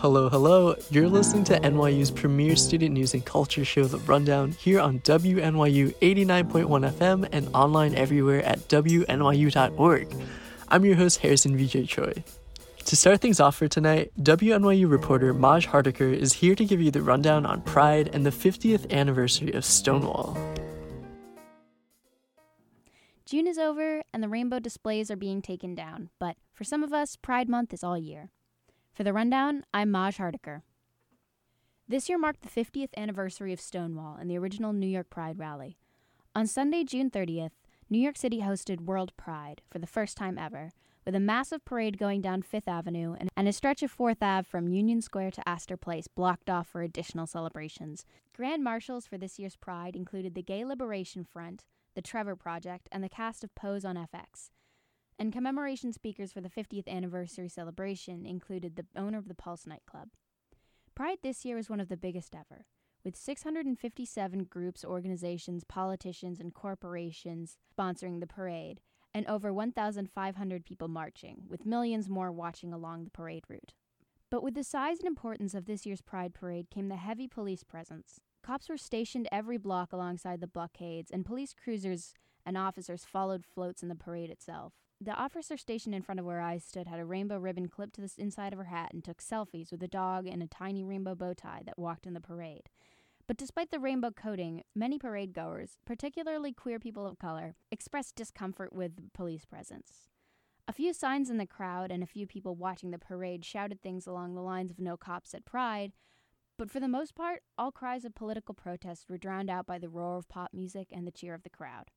Hello, hello. You're listening to NYU's premier student news and culture show, The Rundown, here on WNYU 89.1 FM and online everywhere at WNYU.org. I'm your host, Harrison Vijay Tsui. To start things off for tonight, WNYU reporter Maj Hardikar is here to give you the rundown on Pride and the 50th anniversary of Stonewall. June is over and the rainbow displays are being taken down, but for some of us, Pride Month is all year. For the rundown, I'm Maj Hardikar. This year marked the 50th anniversary of Stonewall and the original New York Pride rally. On Sunday, June 30th, New York City hosted World Pride for the first time ever, with a massive parade going down Fifth Avenue and, a stretch of Fourth Ave from Union Square to Astor Place blocked off for additional celebrations. Grand marshals for this year's Pride included the Gay Liberation Front, the Trevor Project, and the cast of Pose on FX. And commemoration speakers for the 50th anniversary celebration included the owner of the Pulse nightclub. Pride this year was one of the biggest ever, with 657 groups, organizations, politicians, and corporations sponsoring the parade, and over 1,500 people marching, with millions more watching along the parade route. But with the size and importance of this year's Pride Parade came the heavy police presence. Cops were stationed every block alongside the blockades, and police cruisers and officers followed floats in the parade itself. The officer stationed in front of where I stood had a rainbow ribbon clipped to the inside of her hat and took selfies with a dog and a tiny rainbow bow tie that walked in the parade. But despite the rainbow coating, many parade goers, particularly queer people of color, expressed discomfort with police presence. A few signs in the crowd and a few people watching the parade shouted things along the lines of no cops at Pride, but for the most part, all cries of political protest were drowned out by the roar of pop music and the cheer of the crowd.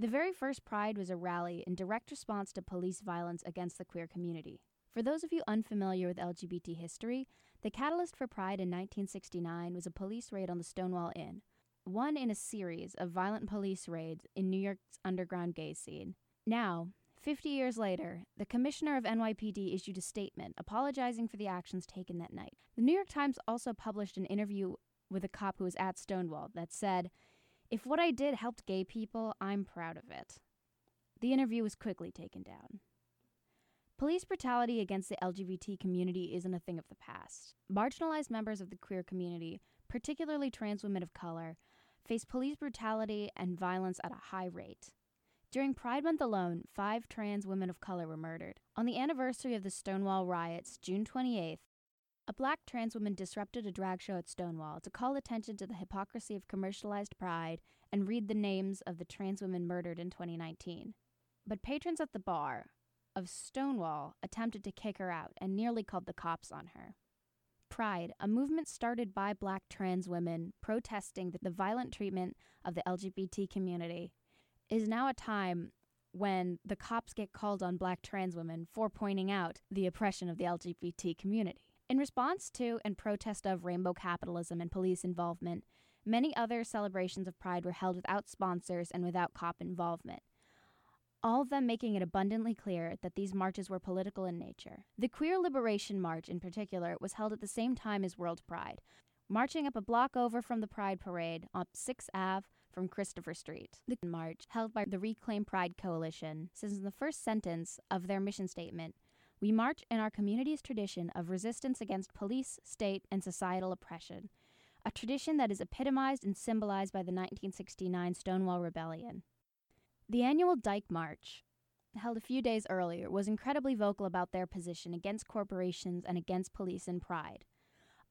The very first Pride was a rally in direct response to police violence against the queer community. For those of you unfamiliar with LGBT history, the catalyst for Pride in 1969 was a police raid on the Stonewall Inn, one in a series of violent police raids in New York's underground gay scene. Now, 50 years later, the commissioner of NYPD issued a statement apologizing for the actions taken that night. The New York Times also published an interview with a cop who was at Stonewall that said, if what I did helped gay people, I'm proud of it. The interview was quickly taken down. Police brutality against the LGBT community isn't a thing of the past. Marginalized members of the queer community, particularly trans women of color, face police brutality and violence at a high rate. During Pride Month alone, five trans women of color were murdered. On the anniversary of the Stonewall riots, June 28th, a black trans woman disrupted a drag show at Stonewall to call attention to the hypocrisy of commercialized pride and read the names of the trans women murdered in 2019. But patrons at the bar of Stonewall attempted to kick her out and nearly called the cops on her. Pride, a movement started by black trans women protesting the violent treatment of the LGBT community, is now a time when the cops get called on black trans women for pointing out the oppression of the LGBT community. In response to and protest of rainbow capitalism and police involvement, many other celebrations of Pride were held without sponsors and without cop involvement. All of them making it abundantly clear that these marches were political in nature. The Queer Liberation March, in particular, was held at the same time as World Pride, marching up a block over from the Pride Parade up 6th Ave from Christopher Street. The march, held by the Reclaim Pride Coalition, says in the first sentence of their mission statement we march in our community's tradition of resistance against police, state, and societal oppression, a tradition that is epitomized and symbolized by the 1969 Stonewall Rebellion. The annual Dyke March, held a few days earlier, was incredibly vocal about their position against corporations and against police and pride.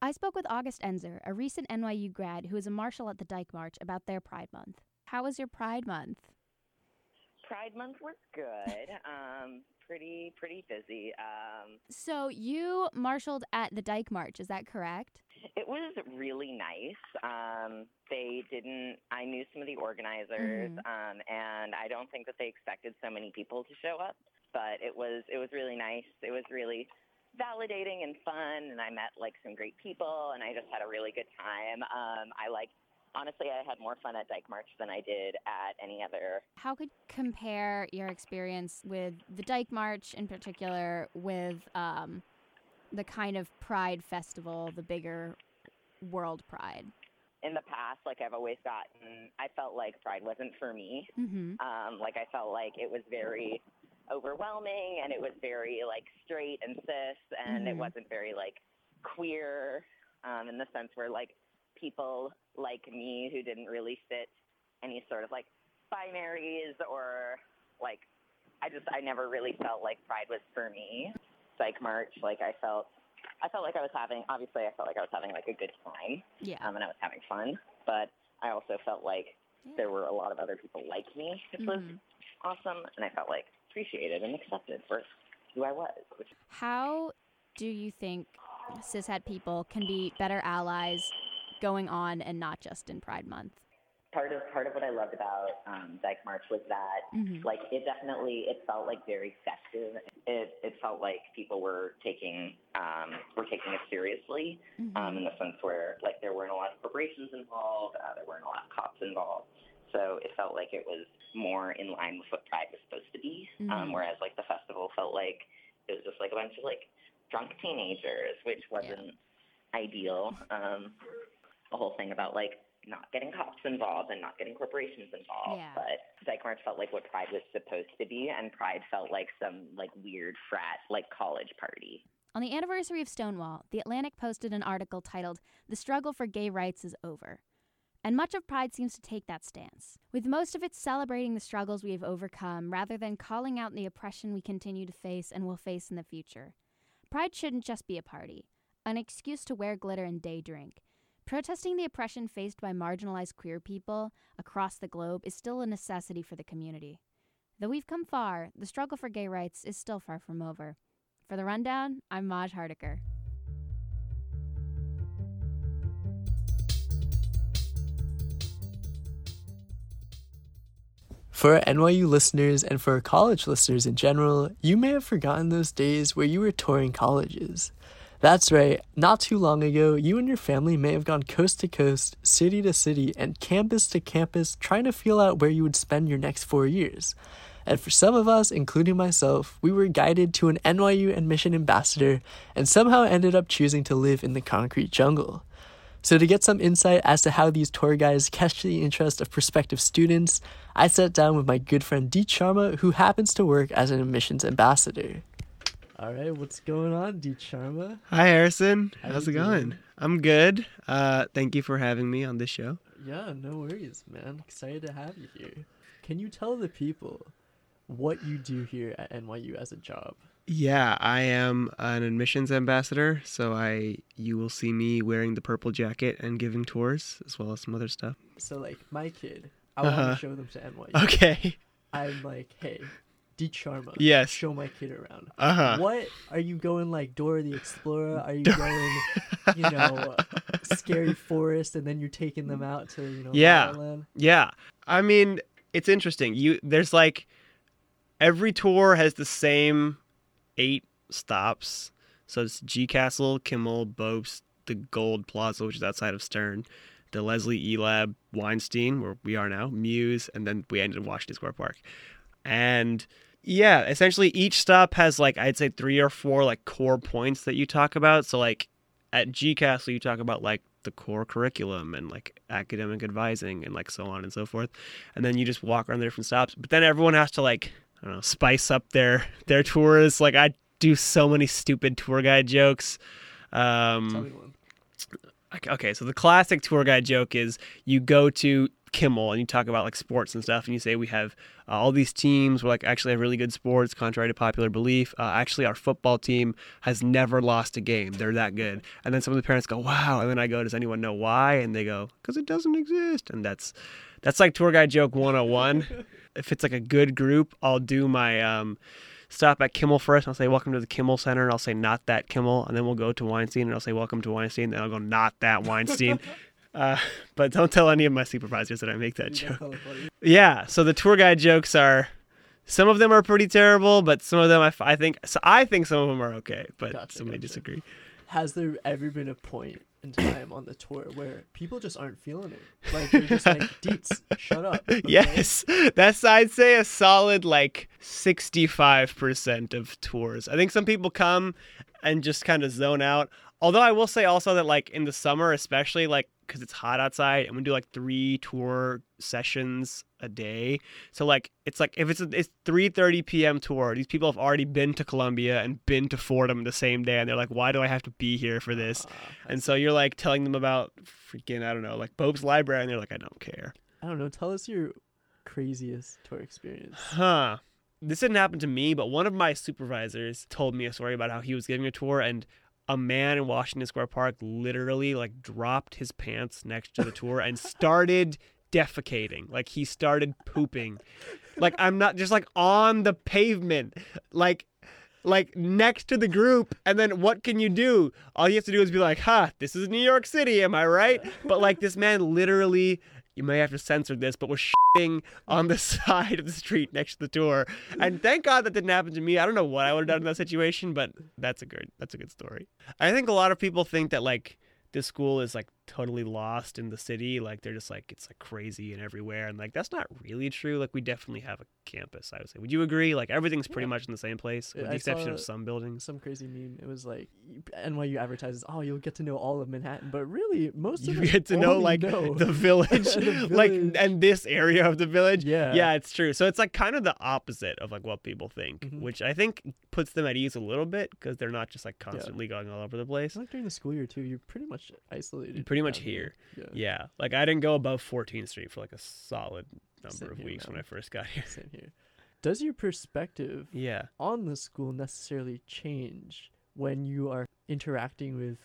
I spoke with August Enzer, a recent NYU grad who is a marshal at the Dyke March, about their Pride Month. How was your Pride Month? Pride Month was good. um, pretty pretty busy. Um, so you marshaled at the Dyke March, is that correct? It was really nice. Um, they didn't. I knew some of the organizers, mm-hmm. um, and I don't think that they expected so many people to show up. But it was it was really nice. It was really validating and fun, and I met like some great people, and I just had a really good time. Um, I like honestly, I had more fun at Dyke March than I did at any other. How could compare your experience with the Dyke March in particular with um, the kind of Pride festival, the bigger World Pride? In the past, like I've always gotten, I felt like Pride wasn't for me. Mm-hmm. Um, like I felt like it was very overwhelming and it was very like straight and cis and mm-hmm. it wasn't very like queer um, in the sense where like people like me who didn't really fit any sort of like binaries or like I just I never really felt like Pride was for me. Dyke March, like I felt I felt like I was having obviously I felt like I was having like a good time. Yeah. Um, and I was having fun. But I also felt like Yeah. there were a lot of other people like me, which was Mhm. awesome and I felt like appreciated and accepted for who I was, which How do you think cishet people can be better allies going on and not just in Pride Month? part of part of what I loved about um, Dyke March was that Mhm. like it definitely it felt like very festive. It it felt like people were taking um, were taking it seriously Mhm. um, in the sense where like there weren't a lot of corporations involved, uh, there weren't a lot of cops involved. So it felt like it was more in line with what Pride was supposed to be. Mhm. Um, whereas like the festival felt like it was just like a bunch of like drunk teenagers, which wasn't ideal. Um, the whole thing about like not getting cops involved and not getting corporations involved. Yeah. But Dyke March felt like what Pride was supposed to be, and Pride felt like some like weird frat like college party. On the anniversary of Stonewall, The Atlantic posted an article titled, The Struggle for Gay Rights is Over. And much of Pride seems to take that stance, with most of it celebrating the struggles we have overcome rather than calling out the oppression we continue to face and will face in the future. Pride shouldn't just be a party, an excuse to wear glitter and day drink. Protesting the oppression faced by marginalized queer people across the globe is still a necessity for the community. Though we've come far, the struggle for gay rights is still far from over. For the rundown, I'm Maj Hardikar. For NYU listeners and for college listeners in general, you may have forgotten those days where you were touring colleges. That's right, not too long ago, you and your family may have gone coast to coast, city to city, and campus to campus trying to feel out where you would spend your next four years. And for some of us, including myself, we were guided to an NYU admission ambassador and somehow ended up choosing to live in the concrete jungle. So, to get some insight as to how these tour guides catch the interest of prospective students, I sat down with my good friend Deets Sharma, who happens to work as an admissions ambassador. All right, what's going on, Deets Sharma? Hi, Harrison. How How's it going? I'm good. Uh, thank you for having me on this show. Yeah, no worries, man. Excited to have you here. Can you tell the people what you do here at NYU as a job? Yeah, I am an admissions ambassador, so I you will see me wearing the purple jacket and giving tours as well as some other stuff. So, like, my kid, I want Uh-huh. to show them to NYU. Okay. I'm like, hey, Deets Sharma, Yes. show my kid around. Uh huh. What are you going like Dora the Explorer? Are you going, you know, Scary Forest, and then you're taking them out to you know Yeah. Yeah. I mean, it's interesting. You there's like every tour has the same eight stops. So it's G Castle, Kimmel, Bobst, the Gould Plaza, which is outside of Stern, the Leslie E Lab, Weinstein, where we are now, Mews, and then we ended in Washington Square Park. And yeah, essentially each stop has like I'd say three or four like core points that you talk about. So like at G Castle you talk about like the core curriculum and like academic advising and like so on and so forth. And then you just walk around the different stops. But then everyone has to like I don't know, spice up their their tours. Like I do so many stupid tour guide jokes. Um Tell me one. Okay, okay, so the classic tour guide joke is you go to Kimmel and you talk about like sports and stuff, and you say we have uh, all these teams. We're like actually have really good sports, contrary to popular belief. Uh, actually, our football team has never lost a game. They're that good. And then some of the parents go, "Wow!" And then I go, "Does anyone know why?" And they go, "Because it doesn't exist." And that's that's like tour guide joke 101. if it's like a good group, I'll do my um, stop at Kimmel first. I'll say, Welcome to the Kimmel Center. And I'll say, Not that Kimmel. And then we'll go to Weinstein and I'll say, Welcome to Weinstein. And I'll go, Not that Weinstein. uh, but don't tell any of my supervisors that I make that joke. Yeah. So the tour guide jokes are. Some of them are pretty terrible, but some of them I, I think so I think some of them are okay, but Gotcha, some may gotcha. disagree. Has there ever been a point in time on the tour where people just aren't feeling it? Like you're just like, Deets, shut up. okay?" Yes, that's I'd say a solid like sixty-five percent of tours. I think some people come and just kind of zone out. Although I will say also that like in the summer, especially like because it's hot outside and we do like three tour sessions a day so like it's like if it's a, it's 3:30 p.m. tour these people have already been to Columbia and been to Fordham the same day and they're like why do I have to be here for this ah, I and so you're like telling them about freaking I don't know like Bobst library and they're like I don't care I don't know. Tell us your craziest tour experience. Huh. This didn't happen to me, but one of my supervisors told me a story about how he was giving a tour and a man in Washington Square Park literally like dropped his pants next to the tour and started defecating. Like he started pooping. Like I'm not just like on the pavement. Like like next to the group and then what can you do all you have to do is be like ha this is new york city am i right but like this man literally you may have to censor this but was shitting on the side of the street next to the tour and thank god that didn't happen to me. I don't know what i would have done in that situation but that's a good that's a good story. I think a lot of people think that like this school is like totally lost in the city like they're just like it's like crazy and everywhere and like that's not really true like we definitely have a campus i would say would you agree like everything's pretty Yeah. much in the same place with I the exception of some buildings Some crazy meme. It was like NYU advertises, "Oh, you'll get to know all of Manhattan," but really, most you of you get to know like know- the village The like village. and this area of the village Yeah. yeah it's true so it's like kind of the opposite of like what people think Mhm. which i think puts them at ease a little bit because they're not just like constantly going all over the place like during the school year too. You're pretty much isolated. Pretty much here. Yeah. yeah like i didn't go above 14th street for like a solid number Same of here, weeks when i first got here Same here. Does your perspective yeah on the school necessarily change when you are interacting with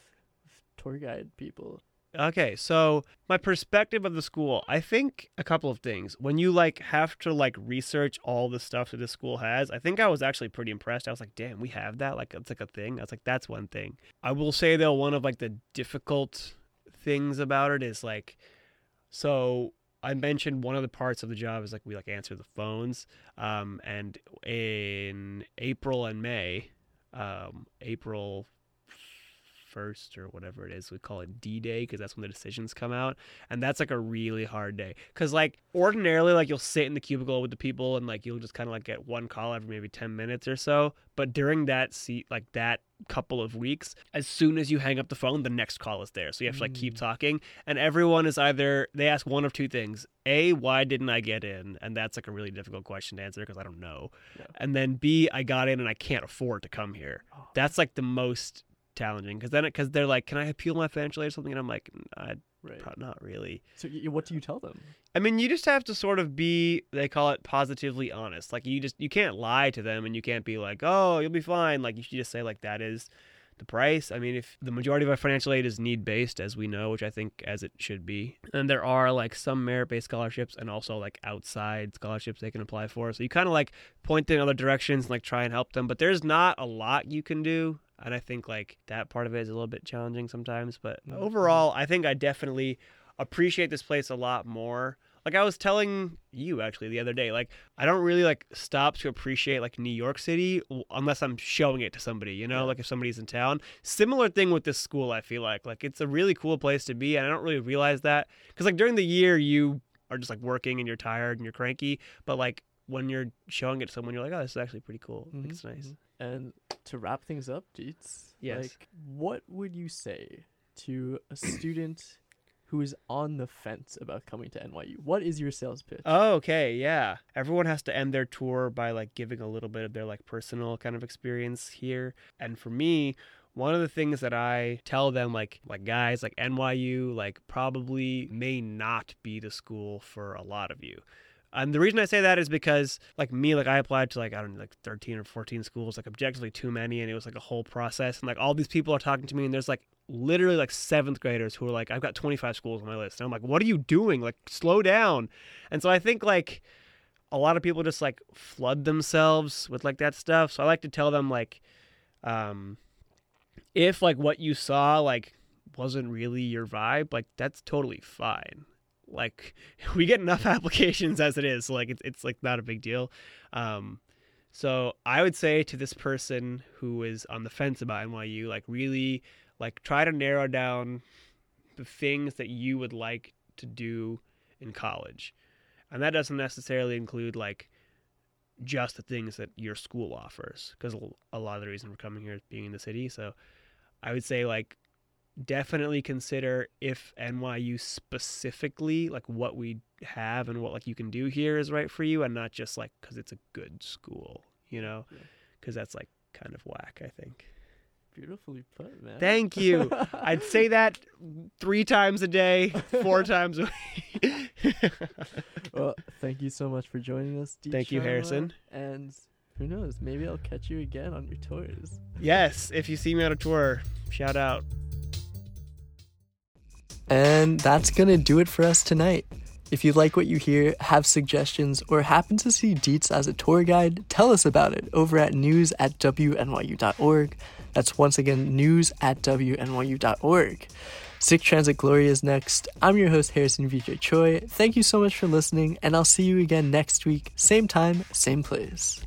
tour guide people? Okay, so my perspective of the school, I think a couple of things. When you like have to like research all the stuff that this school has, I think I was actually pretty impressed. I was like, "Damn, we have that! Like it's like a thing." I was like, "That's one thing." I will say though, one of like the difficult things about it is like, so I mentioned one of the parts of the job is like we like answer the phones, um, and in April and May, um, April first or whatever it is we call it d-day because that's when the decisions come out and that's like a really hard day. Because like ordinarily like you'll sit in the cubicle with the people and like you'll just kind of like get one call every maybe 10 minutes or so but during that seat like that couple of weeks as soon as you hang up the phone the next call is there. So you have to like keep Mm. talking and everyone is either they ask one of two things a why didn't i get in? And that's like a really difficult question to answer because i don't know. Yeah. and then b i got in and i can't afford to come here. Oh, that's like the most challenging because then because they're like, "Can I appeal my financial aid or something?" And I'm like, I, right. pro- "Not really." So y- what do you tell them? I mean, you just have to sort of be. They call it positively honest. Like you just you can't lie to them, and you can't be like, "Oh, you'll be fine." Like you should just say like that is the price. I mean, if the majority of our financial aid is need based, as we know, which I think as it should be, and there are like some merit based scholarships and also like outside scholarships they can apply for. So you kind of like point them in other directions and like try and help them. But there's not a lot you can do. And I think like that part of it is a little bit challenging sometimes. But Mhm. overall, I think I definitely appreciate this place a lot more. Like I was telling you actually the other day, like I don't really like stop to appreciate like New York City unless I'm showing it to somebody, you know, Yeah. like if somebody's in town. Similar thing with this school, I feel like like it's a really cool place to be, and I don't really realize that because like during the year you are just like working and you're tired and you're cranky, but like when you're showing it to someone, you're like, oh, this is actually pretty cool. Like, Mhm, it's nice. mhm. And to wrap things up, Deets, Yes. like what would you say to a student who is on the fence about coming to NYU? What is your sales pitch? Oh, okay, yeah. Everyone has to end their tour by like giving a little bit of their like personal kind of experience here. And for me, one of the things that I tell them like like guys, like NYU like probably may not be the school for a lot of you. And the reason I say that is because like me, like I applied to like I don't know, like 13 or 14 schools, like objectively too many, and it was like a whole process. And like all these people are talking to me, and there's like literally like seventh graders who are like, I've got 25 schools on my list. And I'm like, what are you doing? Like, slow down. And so I think like a lot of people just like flood themselves with like that stuff. So I like to tell them like, um, if like what you saw like wasn't really your vibe, like that's totally fine. Like we get enough applications as it is, so like it's it's like not a big deal. Um, so I would say to this person who is on the fence about NYU, like really like try to narrow down the things that you would like to do in college. And that doesn't necessarily include like just the things that your school offers because a lot of the reason for coming here is being in the city. So I would say like definitely consider if NYU specifically, like what we have and what like you can do here is right for you, and not just like because it's a good school, you know, Yeah. because that's like kind of whack. I think. Beautifully put, man. Thank you. I'd say that three times a day, four times a week. well, thank you so much for joining us. Deep Thank you, Harrison. And who knows? Maybe I'll catch you again on your tours. yes, if you see me on a tour, shout out. And that's going to do it for us tonight. If you like what you hear, have suggestions, or happen to see Deets as a tour guide, tell us about it over at news at wnyu.org. That's once again news at wnyu.org. Sick Transit Glory is next. I'm your host, Harrison Vijay Tsui. Thank you so much for listening, and I'll see you again next week, same time, same place.